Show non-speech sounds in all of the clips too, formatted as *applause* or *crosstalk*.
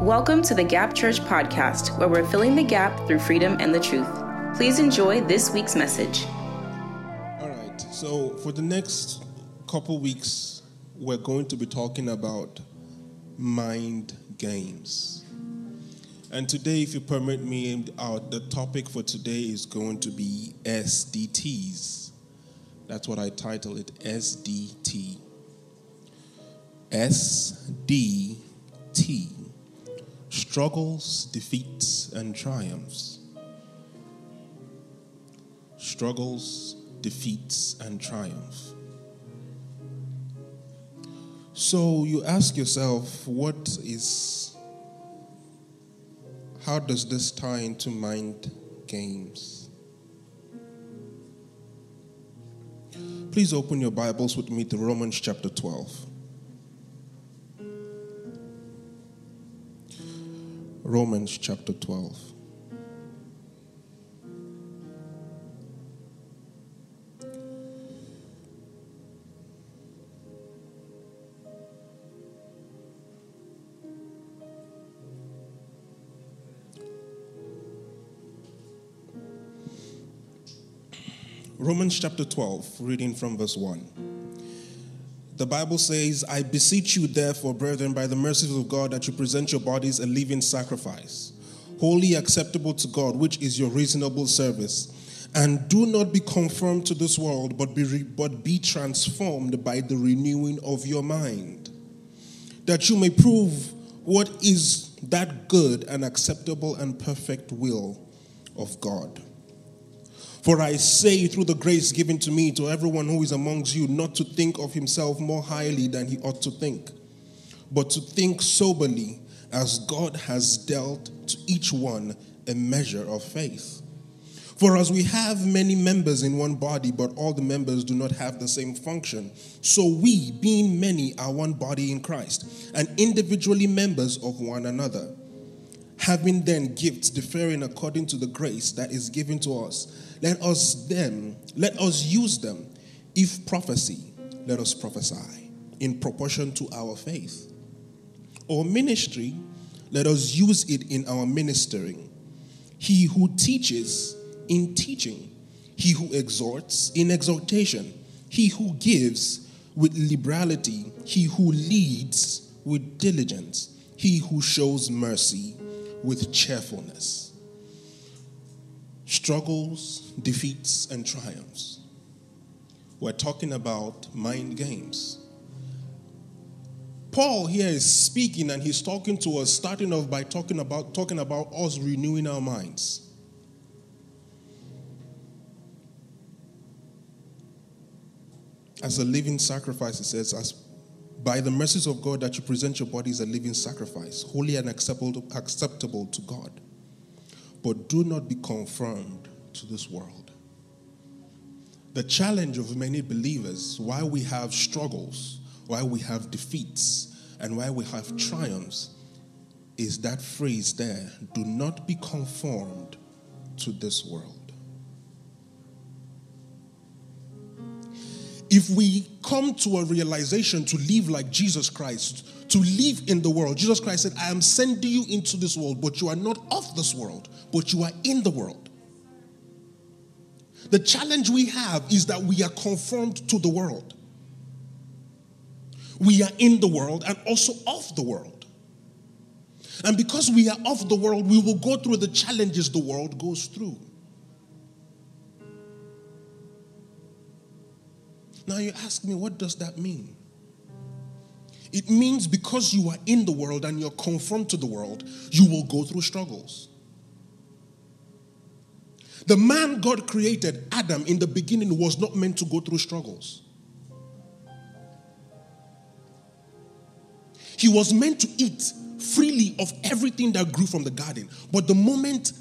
Welcome to the Gap Church podcast, where we're filling the gap through freedom and the truth. Please enjoy this week's message. All right, so for the next couple weeks, we're going to be talking about mind games. And today, if you permit me, our, the topic for today is going to be SDTs. That's what I title it SDT. SDT struggles, defeats, and triumphs. Struggles, defeats, and triumph. So you ask yourself, what is, how does this tie into mind games? Please open your Bibles with me to Romans chapter 12. Romans chapter 12. Romans chapter 12, reading from verse 1. The Bible says, I beseech you, therefore, brethren, by the mercies of God, that you present your bodies a living sacrifice, wholly acceptable to God, which is your reasonable service. And do not be conformed to this world, but be, re- but be transformed by the renewing of your mind, that you may prove what is that good and acceptable and perfect will of God. For I say, through the grace given to me, to everyone who is amongst you, not to think of himself more highly than he ought to think, but to think soberly, as God has dealt to each one a measure of faith. For as we have many members in one body, but all the members do not have the same function, so we, being many, are one body in Christ, and individually members of one another. Having then gifts differing according to the grace that is given to us let us then, let us use them. If prophecy, let us prophesy in proportion to our faith. Or ministry, let us use it in our ministering. He who teaches in teaching, he who exhorts in exhortation, he who gives with liberality, he who leads with diligence, he who shows mercy with cheerfulness struggles, defeats, and triumphs. We're talking about mind games. Paul here is speaking and he's talking to us, starting off by talking about talking about us renewing our minds. As a living sacrifice, it says, as by the mercies of God that you present your body as a living sacrifice, holy and acceptable, acceptable to God. But do not be conformed to this world. The challenge of many believers, why we have struggles, why we have defeats, and why we have triumphs, is that phrase there do not be conformed to this world. If we come to a realization to live like Jesus Christ, to live in the world, Jesus Christ said, I am sending you into this world, but you are not of this world but you are in the world. The challenge we have is that we are conformed to the world. We are in the world and also of the world. And because we are of the world, we will go through the challenges the world goes through. Now you ask me, what does that mean? It means because you are in the world and you're confronted to the world, you will go through struggles. The man God created, Adam, in the beginning was not meant to go through struggles. He was meant to eat freely of everything that grew from the garden. But the moment,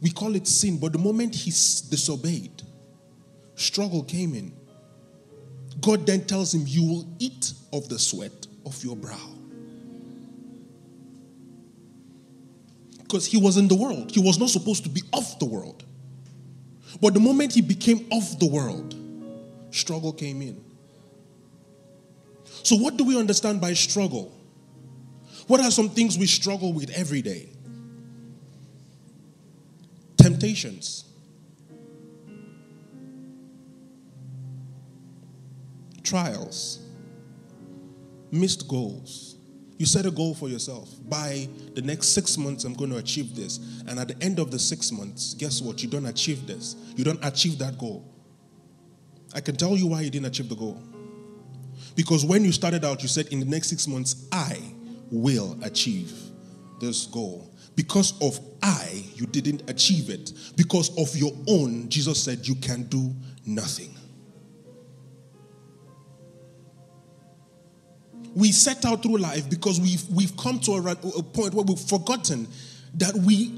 we call it sin, but the moment he disobeyed, struggle came in. God then tells him, You will eat of the sweat of your brow. Because he was in the world, he was not supposed to be of the world. But the moment he became of the world, struggle came in. So, what do we understand by struggle? What are some things we struggle with every day? Temptations. Trials. Missed goals. You set a goal for yourself. By the next six months, I'm going to achieve this. And at the end of the six months, guess what? You don't achieve this. You don't achieve that goal. I can tell you why you didn't achieve the goal. Because when you started out, you said, in the next six months, I will achieve this goal. Because of I, you didn't achieve it. Because of your own, Jesus said, you can do nothing. We set out through life because we've, we've come to a, a point where we've forgotten that we,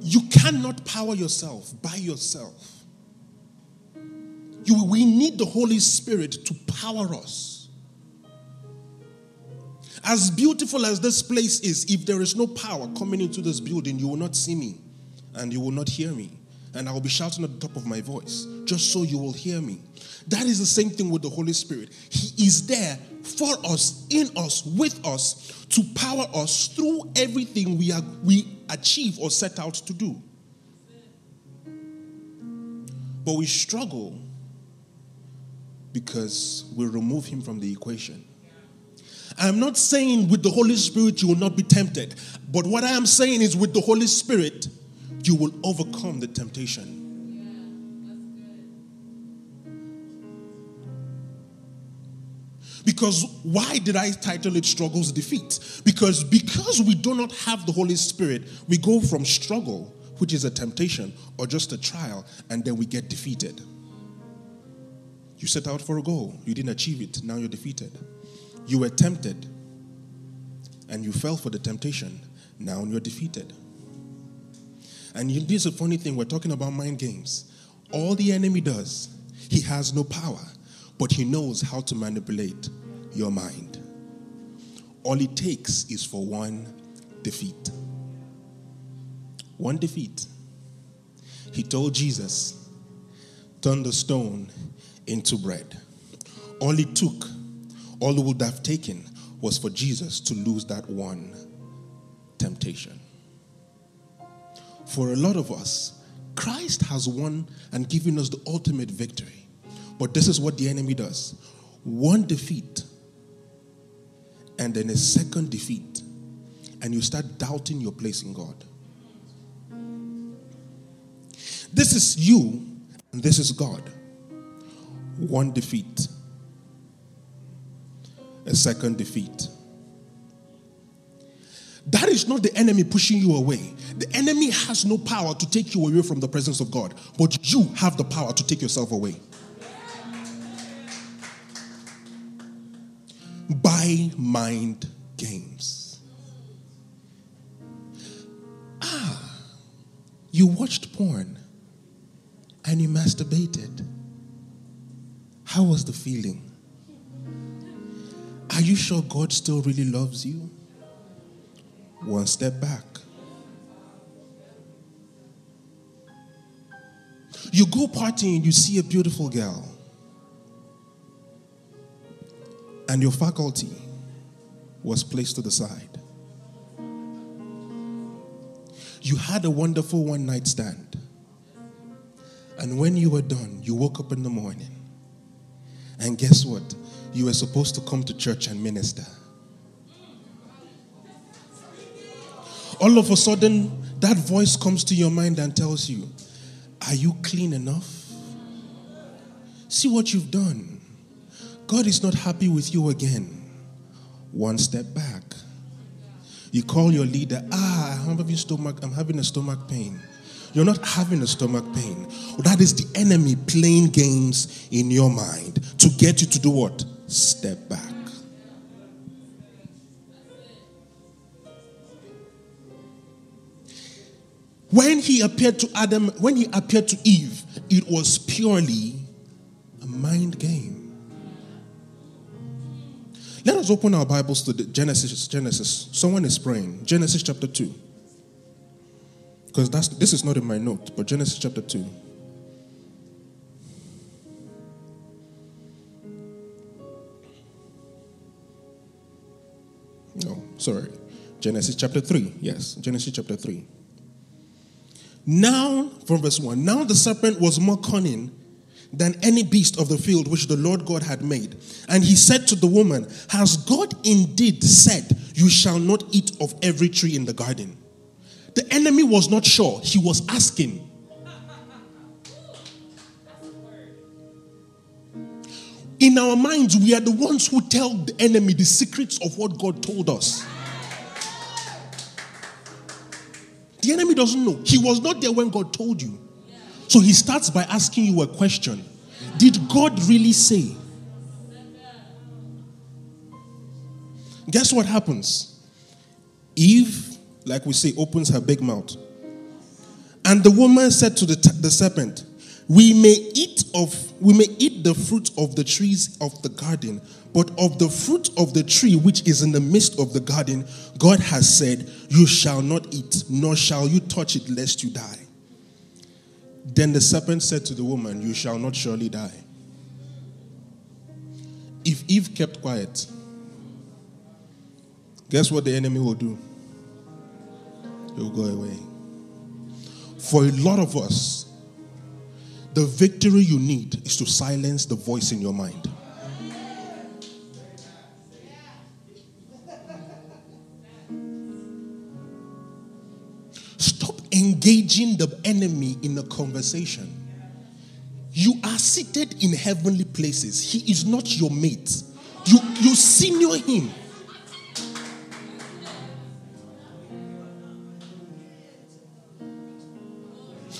you cannot power yourself by yourself. You, we need the Holy Spirit to power us. As beautiful as this place is, if there is no power coming into this building, you will not see me and you will not hear me. And I will be shouting at the top of my voice just so you will hear me. That is the same thing with the Holy Spirit. He is there for us, in us, with us, to power us through everything we, are, we achieve or set out to do. But we struggle because we remove him from the equation. I'm not saying with the Holy Spirit you will not be tempted, but what I am saying is with the Holy Spirit you will overcome the temptation. Because why did I title it Struggles Defeat? Because because we do not have the Holy Spirit, we go from struggle, which is a temptation or just a trial, and then we get defeated. You set out for a goal, you didn't achieve it, now you're defeated. You were tempted and you fell for the temptation, now you're defeated. And you, this is a funny thing, we're talking about mind games. All the enemy does, he has no power, but he knows how to manipulate your mind. All it takes is for one defeat. One defeat. He told Jesus, turn the stone into bread. All it took, all it would have taken, was for Jesus to lose that one temptation. For a lot of us, Christ has won and given us the ultimate victory. But this is what the enemy does one defeat, and then a second defeat, and you start doubting your place in God. This is you, and this is God one defeat, a second defeat. That is not the enemy pushing you away. The enemy has no power to take you away from the presence of God, but you have the power to take yourself away. By mind games. Ah, you watched porn and you masturbated how was the feeling? Are you sure God still really loves you? One step back. You go partying, you see a beautiful girl, and your faculty was placed to the side. You had a wonderful one night stand, and when you were done, you woke up in the morning and guess what? You were supposed to come to church and minister. All of a sudden, that voice comes to your mind and tells you, Are you clean enough? See what you've done. God is not happy with you again. One step back. You call your leader, ah, I'm having stomach, I'm having a stomach pain. You're not having a stomach pain. That is the enemy playing games in your mind to get you to do what? Step back. When he appeared to Adam, when he appeared to Eve, it was purely a mind game. Let us open our Bibles to Genesis. Genesis. Someone is praying. Genesis chapter 2. Because that's this is not in my note, but Genesis chapter 2. No. Sorry, Genesis chapter 3. Yes, Genesis chapter 3. Now, from verse 1, now the serpent was more cunning than any beast of the field which the Lord God had made. And he said to the woman, Has God indeed said, You shall not eat of every tree in the garden? The enemy was not sure, he was asking. In our minds, we are the ones who tell the enemy the secrets of what God told us. The enemy doesn't know. He was not there when God told you. So he starts by asking you a question Did God really say? Guess what happens? Eve, like we say, opens her big mouth. And the woman said to the, t- the serpent, We may eat of we may eat the fruit of the trees of the garden, but of the fruit of the tree which is in the midst of the garden, God has said, You shall not eat, nor shall you touch it, lest you die. Then the serpent said to the woman, You shall not surely die. If Eve kept quiet, guess what the enemy will do? He will go away. For a lot of us, the victory you need is to silence the voice in your mind. Stop engaging the enemy in a conversation. You are seated in heavenly places. He is not your mate. You, you senior him.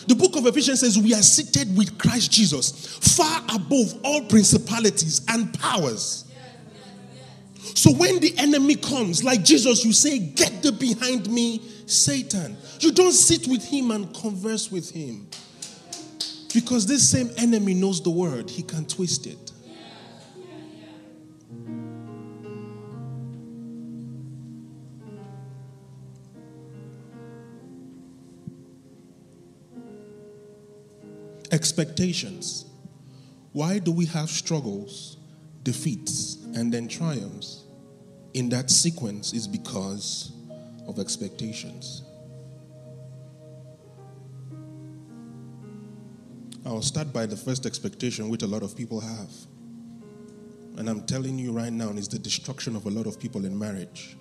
The book of Ephesians says we are seated with Christ Jesus far above all principalities and powers. So when the enemy comes, like Jesus, you say, Get the behind me, Satan. You don't sit with him and converse with him. Because this same enemy knows the word, he can twist it. Expectations. Why do we have struggles, defeats, and then triumphs? In that sequence is because of expectations. I'll start by the first expectation, which a lot of people have. And I'm telling you right now, is the destruction of a lot of people in marriage.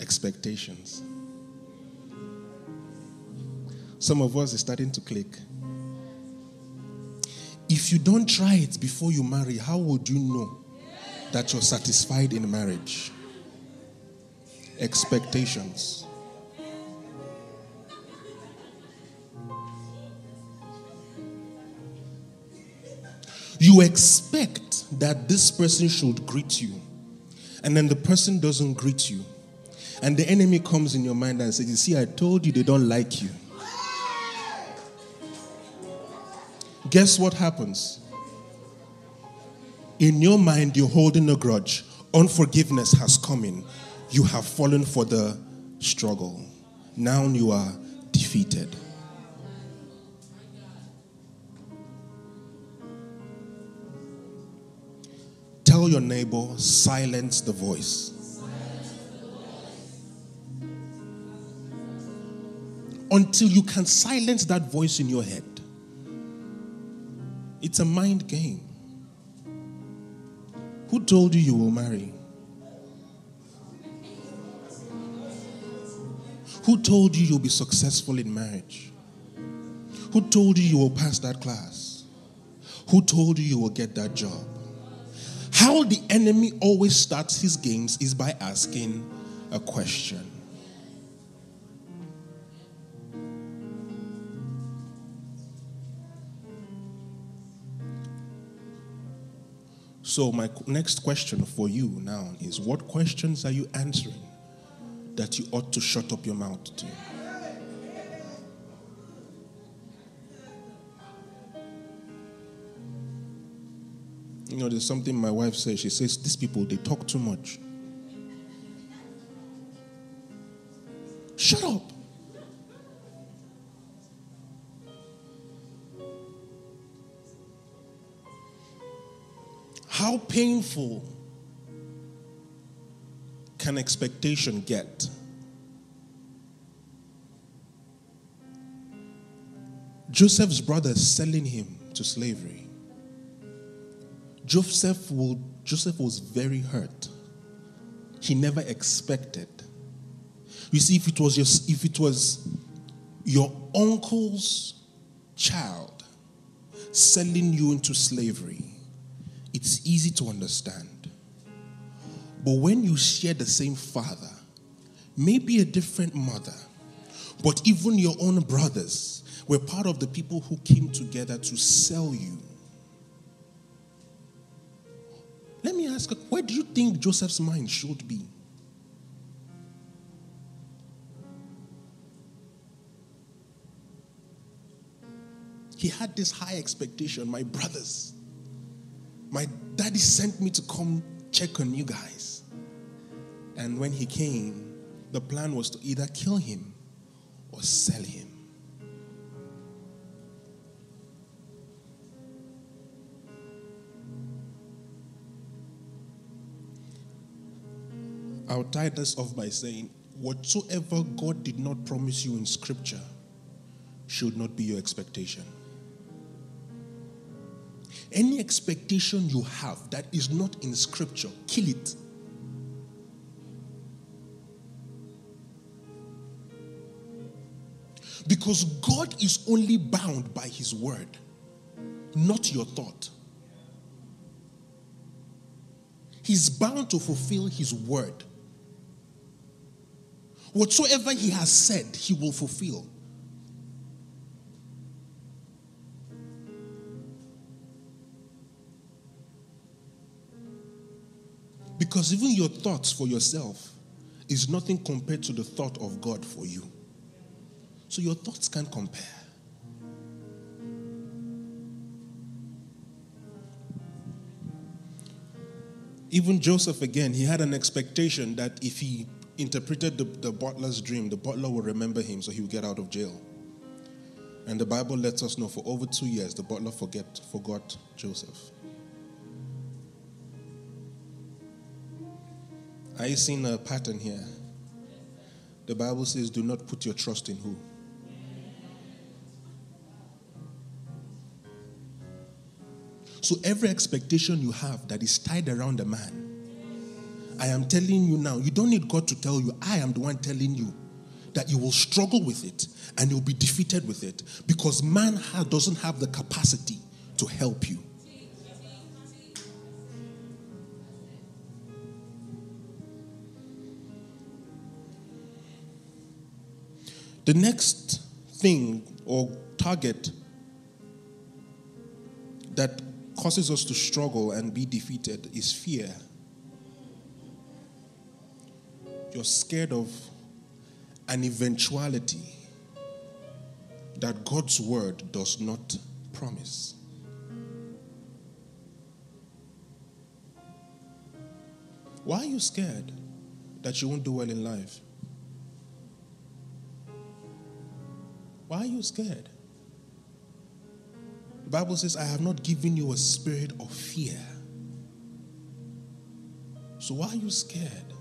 Expectations. Some of us is starting to click. If you don't try it before you marry, how would you know that you're satisfied in marriage? Expectations. You expect that this person should greet you, and then the person doesn't greet you. And the enemy comes in your mind and says, You see, I told you they don't like you. Guess what happens? In your mind, you're holding a grudge. Unforgiveness has come in. You have fallen for the struggle. Now you are defeated. Tell your neighbor, silence the voice. Until you can silence that voice in your head. It's a mind game. Who told you you will marry? Who told you you'll be successful in marriage? Who told you you will pass that class? Who told you you will get that job? How the enemy always starts his games is by asking a question. So, my next question for you now is what questions are you answering that you ought to shut up your mouth to? You know, there's something my wife says. She says, These people, they talk too much. Shut up. How painful can expectation get? Joseph's brothers selling him to slavery. Joseph, will, Joseph was very hurt. He never expected. You see, if it was your, if it was your uncle's child selling you into slavery, it's easy to understand. But when you share the same father, maybe a different mother, but even your own brothers were part of the people who came together to sell you. Let me ask, where do you think Joseph's mind should be? He had this high expectation. My brothers, my daddy sent me to come check on you guys. And when he came, the plan was to either kill him or sell him. I'll tie this off by saying, whatsoever God did not promise you in Scripture should not be your expectation. Any expectation you have that is not in scripture, kill it. Because God is only bound by his word, not your thought. He's bound to fulfill his word. Whatsoever he has said, he will fulfill. Because even your thoughts for yourself is nothing compared to the thought of God for you. So your thoughts can't compare. Even Joseph, again, he had an expectation that if he interpreted the, the butler's dream, the butler would remember him so he would get out of jail. And the Bible lets us know for over two years, the butler forget, forgot Joseph. Are you seeing a pattern here? The Bible says, do not put your trust in who? So every expectation you have that is tied around a man, I am telling you now, you don't need God to tell you. I am the one telling you that you will struggle with it and you'll be defeated with it because man doesn't have the capacity to help you. The next thing or target that causes us to struggle and be defeated is fear. You're scared of an eventuality that God's word does not promise. Why are you scared that you won't do well in life? Why are you scared? The Bible says, I have not given you a spirit of fear. So why are you scared?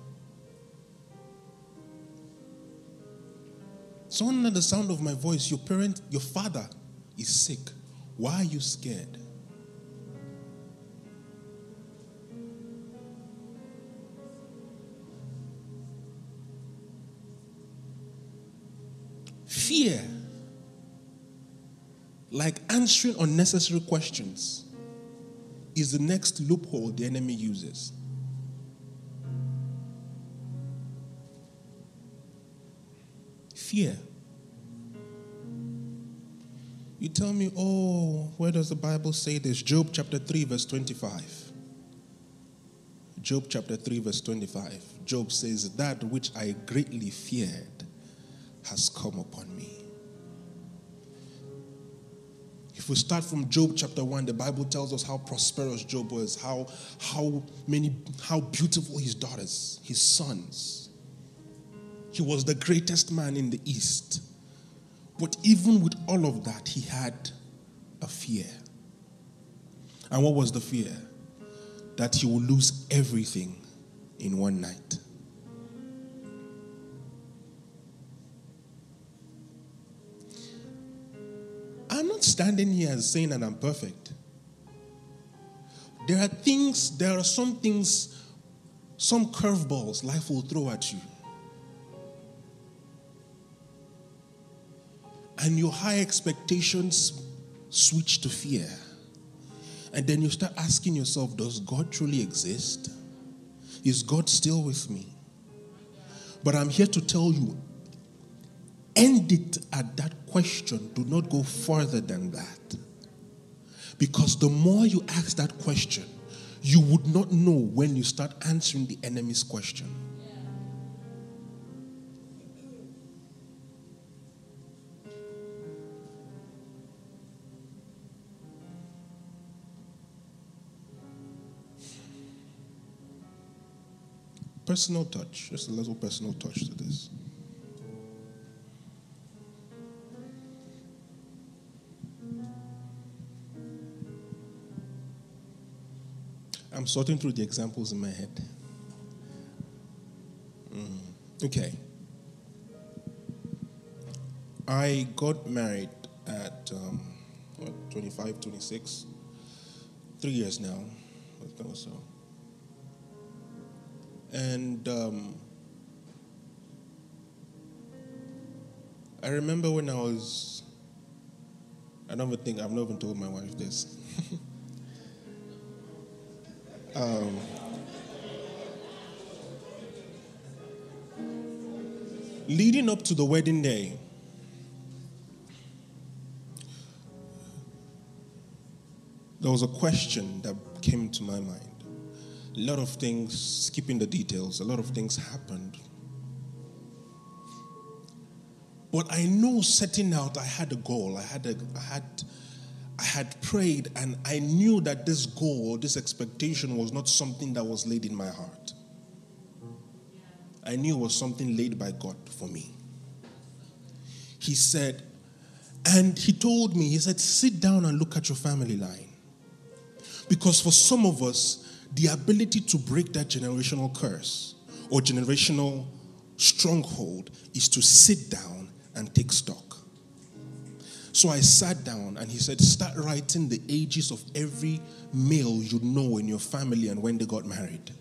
So under the sound of my voice, your parent, your father is sick. Why are you scared? Fear like answering unnecessary questions is the next loophole the enemy uses. Fear. You tell me, oh, where does the Bible say this? Job chapter 3, verse 25. Job chapter 3, verse 25. Job says, That which I greatly feared has come upon me. If we start from Job chapter 1, the Bible tells us how prosperous Job was, how, how many, how beautiful his daughters, his sons. He was the greatest man in the East. But even with all of that, he had a fear. And what was the fear? That he would lose everything in one night. Standing here and saying that I'm perfect. There are things, there are some things, some curveballs life will throw at you. And your high expectations switch to fear. And then you start asking yourself, does God truly exist? Is God still with me? But I'm here to tell you, end it at that question. Do not go further than that. Because the more you ask that question, you would not know when you start answering the enemy's question. Personal touch, just a little personal touch to this. I'm sorting through the examples in my head. Mm. Okay. I got married at um, what, 25, 26, three years now. I think so. And um, I remember when I was, I don't even think, I've never told my wife this. *laughs* um, leading up to the wedding day, there was a question that came to my mind a lot of things, skipping the details, a lot of things happened. But I know setting out, I had a goal. I had, a, I had, I had prayed, and I knew that this goal, this expectation, was not something that was laid in my heart. I knew it was something laid by God for me. He said, and he told me, he said, sit down and look at your family line. Because for some of us, the ability to break that generational curse or generational stronghold is to sit down and take stock. So I sat down and he said, Start writing the ages of every male you know in your family and when they got married.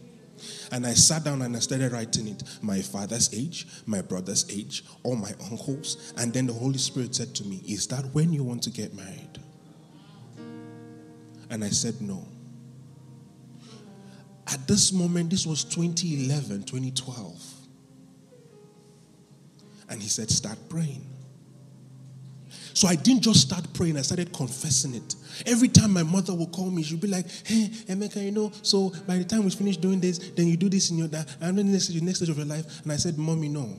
And I sat down and I started writing it my father's age, my brother's age, all my uncles. And then the Holy Spirit said to me, Is that when you want to get married? And I said, No. At this moment, this was 2011, 2012. And he said, Start praying. So I didn't just start praying, I started confessing it. Every time my mother would call me, she'd be like, Hey, Emeka, you know, so by the time we finish doing this, then you do this in your that, and then this is the next stage of your life. And I said, Mommy, no.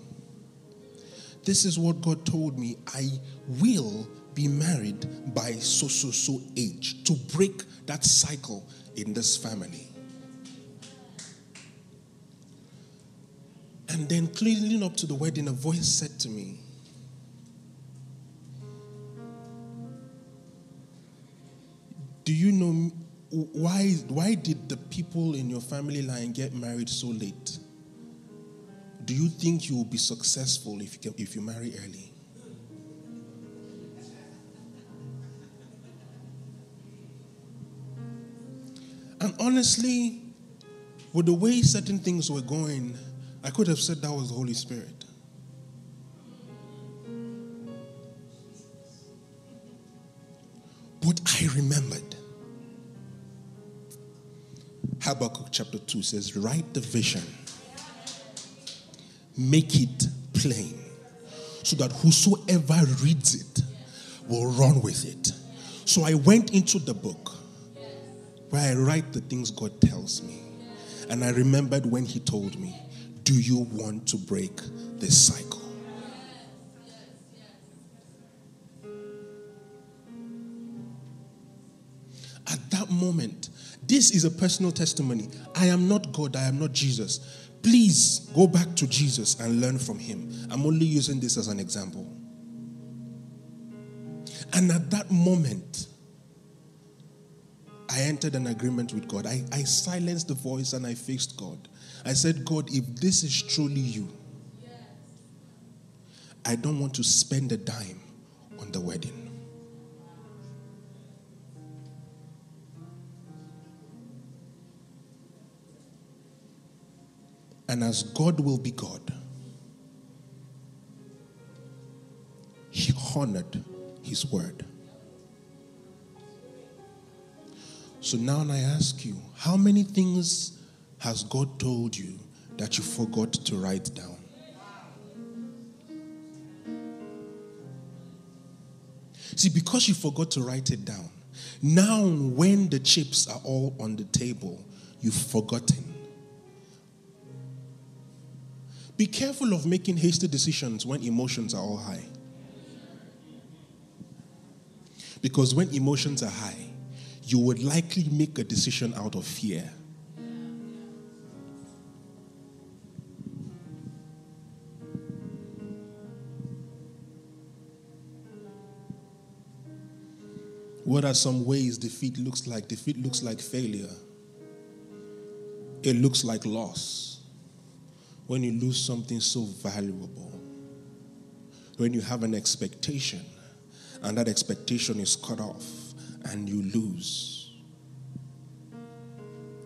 This is what God told me. I will be married by so so so age to break that cycle in this family. And then, cleaning up to the wedding, a voice said to me, Do you know why, why did the people in your family line get married so late? Do you think you will be successful if you, if you marry early? And honestly, with the way certain things were going, I could have said that was the Holy Spirit. But I remembered. Habakkuk chapter 2 says, Write the vision, make it plain, so that whosoever reads it will run with it. So I went into the book where I write the things God tells me. And I remembered when He told me, do you want to break this cycle? This is a personal testimony. I am not God, I am not Jesus. Please go back to Jesus and learn from him. I'm only using this as an example. And at that moment, I entered an agreement with God. I, I silenced the voice and I faced God. I said, God, if this is truly you, I don't want to spend a dime on the wedding. And as God will be God, he honored his word. So now I ask you, how many things has God told you that you forgot to write down? See, because you forgot to write it down, now when the chips are all on the table, you've forgotten. Be careful of making hasty decisions when emotions are all high. Because when emotions are high, you would likely make a decision out of fear. What are some ways defeat looks like? Defeat looks like failure. It looks like loss. When you lose something so valuable, when you have an expectation and that expectation is cut off and you lose,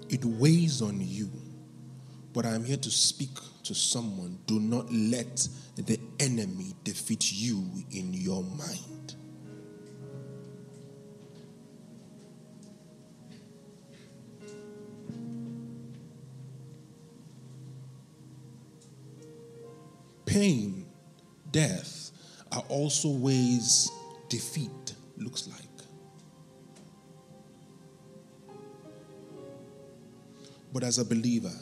it weighs on you. But I'm here to speak to someone do not let the enemy defeat you in your mind. Pain, death are also ways defeat looks like. But as a believer,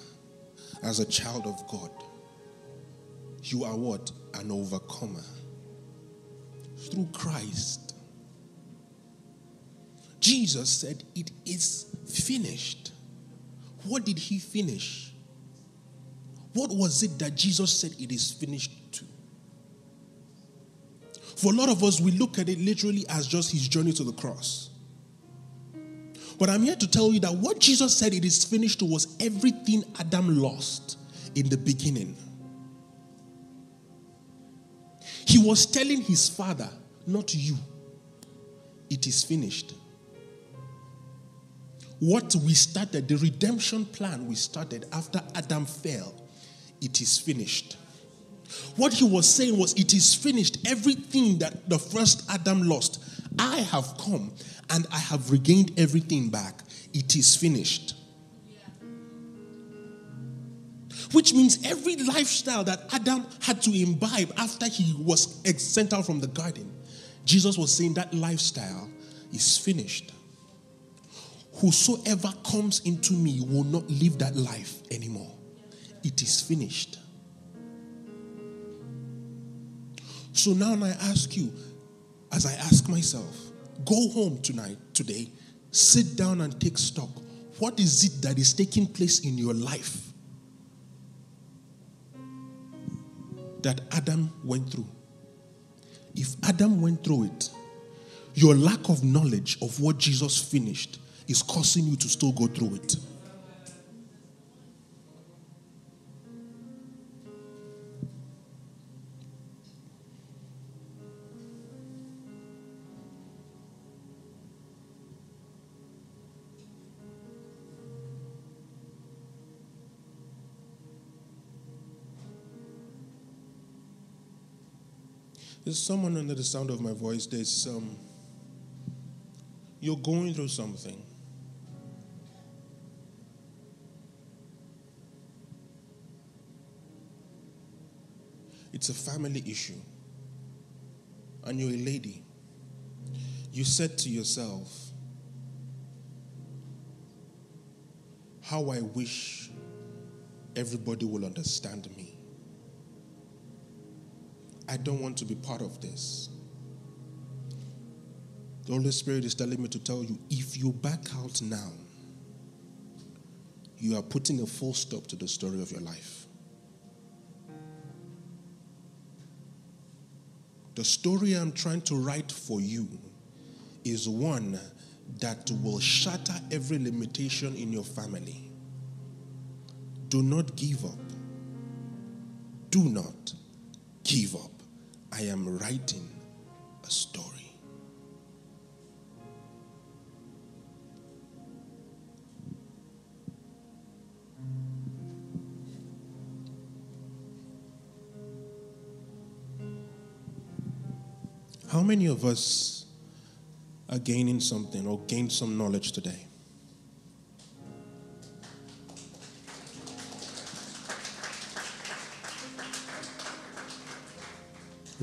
as a child of God, you are what? An overcomer. Through Christ. Jesus said, It is finished. What did he finish? What was it that Jesus said it is finished to? For a lot of us, we look at it literally as just his journey to the cross. But I'm here to tell you that what Jesus said it is finished to was everything Adam lost in the beginning. He was telling his father, not you, it is finished. What we started, the redemption plan we started after Adam fell, it is finished. What he was saying was, It is finished. Everything that the first Adam lost, I have come and I have regained everything back. It is finished. Which means every lifestyle that Adam had to imbibe after he was sent out from the garden, Jesus was saying that lifestyle is finished. Whosoever comes into me will not live that life anymore. It is finished. So now I ask you, as I ask myself, go home tonight, today, sit down and take stock. What is it that is taking place in your life that Adam went through? If Adam went through it, your lack of knowledge of what Jesus finished is causing you to still go through it. There's someone under the sound of my voice. There's um, you're going through something. It's a family issue. And you're a lady. You said to yourself, How I wish everybody will understand me. I don't want to be part of this. The Holy Spirit is telling me to tell you if you back out now, you are putting a full stop to the story of your life. The story I'm trying to write for you is one that will shatter every limitation in your family. Do not give up. Do not give up. I am writing a story. How many of us are gaining something or gained some knowledge today?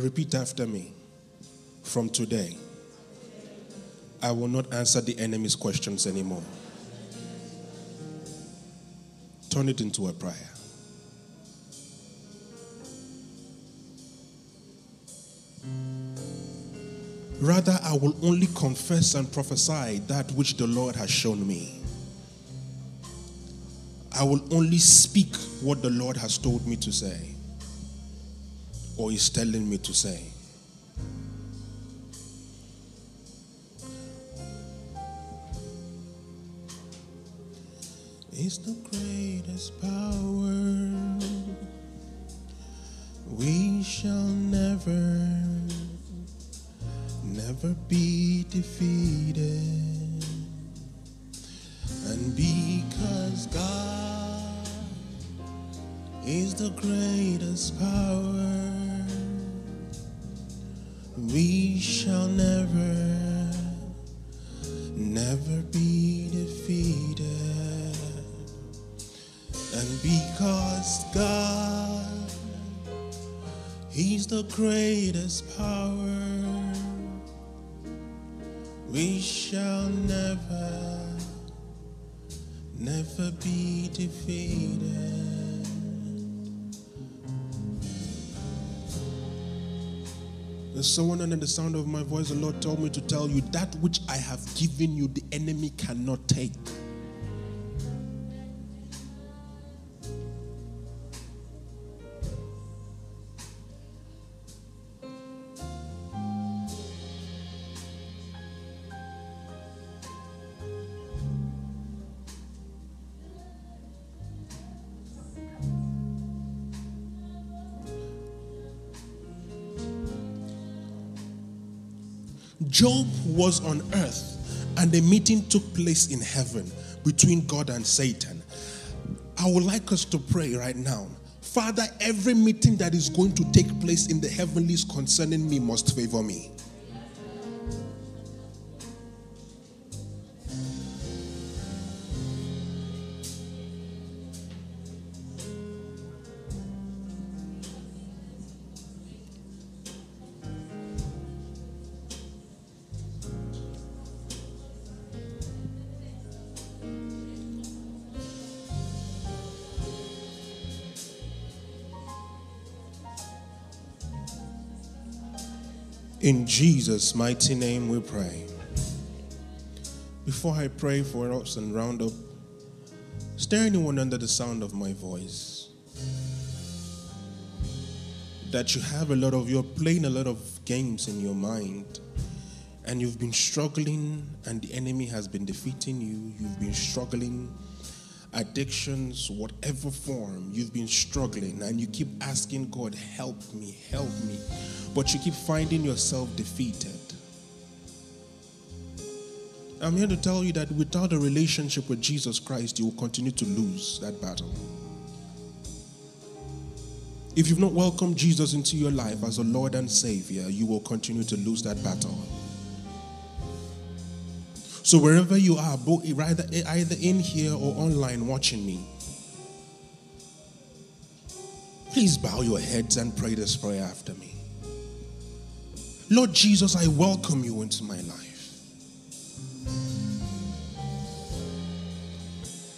Repeat after me. From today, I will not answer the enemy's questions anymore. Turn it into a prayer. Rather, I will only confess and prophesy that which the Lord has shown me. I will only speak what the Lord has told me to say or is telling me to say. Is the greatest power. We shall never, never be defeated. And because God is the greatest power, power, we shall never, never be defeated. There's someone under the sound of my voice. The Lord told me to tell you that which I have given you, the enemy cannot take. Was on earth and a meeting took place in heaven between God and Satan. I would like us to pray right now. Father, every meeting that is going to take place in the heavenlies concerning me must favor me. In Jesus' mighty name we pray. Before I pray for us and round up, is there anyone under the sound of my voice that you have a lot of, you're playing a lot of games in your mind and you've been struggling and the enemy has been defeating you, you've been struggling addictions, whatever form, you've been struggling and you keep asking God, help me, help me, but you keep finding yourself defeated. I'm here to tell you that without a relationship with Jesus Christ, you will continue to lose that battle. If you've not welcomed Jesus into your life as a Lord and Savior, you will continue to lose that battle. So wherever you are, either, either in here or online watching me, please bow your heads and pray this prayer after me. Lord Jesus, I welcome you into my life.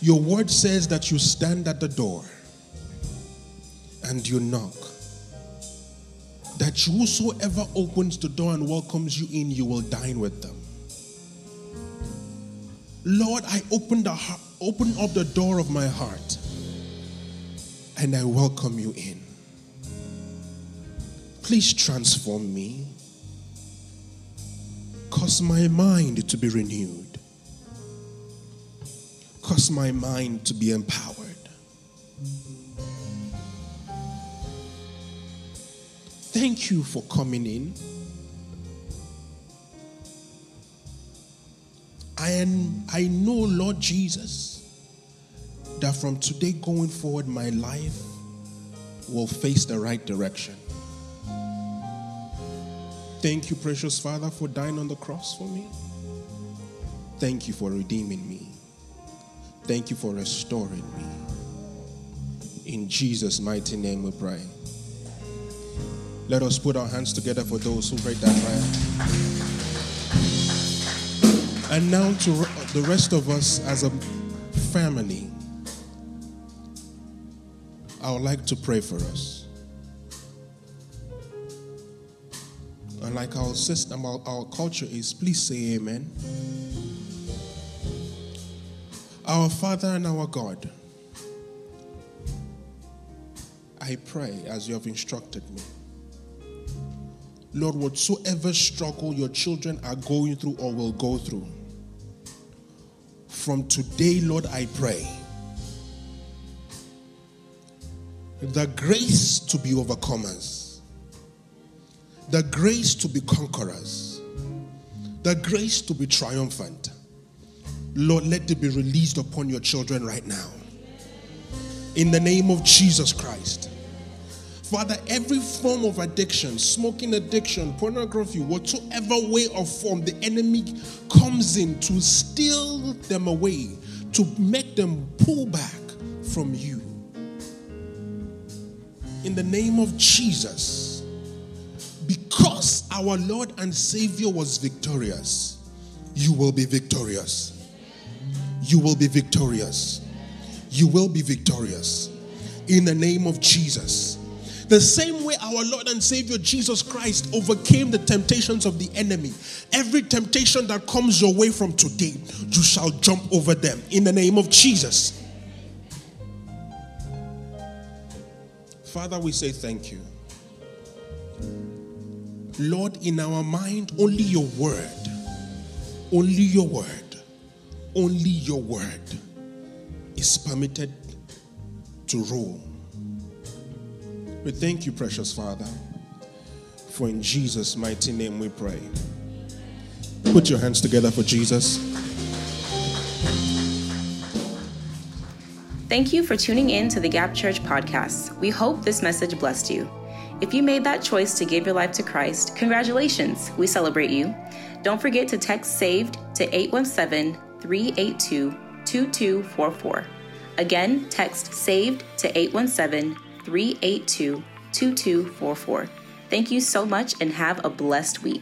Your word says that you stand at the door and you knock. That whosoever opens the door and welcomes you in, you will dine with them. Lord, I open, the, open up the door of my heart and I welcome you in. Please transform me. Cause my mind to be renewed. Cause my mind to be empowered. Thank you for coming in. I, am, I know, Lord Jesus, that from today going forward, my life will face the right direction. Thank you, precious Father, for dying on the cross for me. Thank you for redeeming me. Thank you for restoring me. In Jesus' mighty name we pray. Let us put our hands together for those who prayed that prayer. And now to the rest of us as a family, I would like to pray for us. And like our system, our, our culture is, please say amen. Our Father and our God, I pray as you have instructed me. Lord, whatsoever struggle your children are going through or will go through, from today, Lord, I pray the grace to be overcomers, the grace to be conquerors, the grace to be triumphant. Lord, let it be released upon your children right now. In the name of Jesus Christ. Father, every form of addiction, smoking addiction, pornography, whatsoever way or form the enemy comes in to steal them away, to make them pull back from you. In the name of Jesus, because our Lord and Savior was victorious, you will be victorious. You will be victorious. You will be victorious. In the name of Jesus. The same way our Lord and Savior Jesus Christ overcame the temptations of the enemy, every temptation that comes your way from today, you shall jump over them in the name of Jesus. Father, we say thank you. Lord, in our mind, only your word, only your word, only your word is permitted to rule. We thank you, precious Father, for in Jesus' mighty name we pray. Put your hands together for Jesus. Thank you for tuning in to the Gap Church podcast. We hope this message blessed you. If you made that choice to give your life to Christ, congratulations. We celebrate you. Don't forget to text SAVED to 817 382 2244. Again, text SAVED to 817 382 2244. Thank you so much and have a blessed week.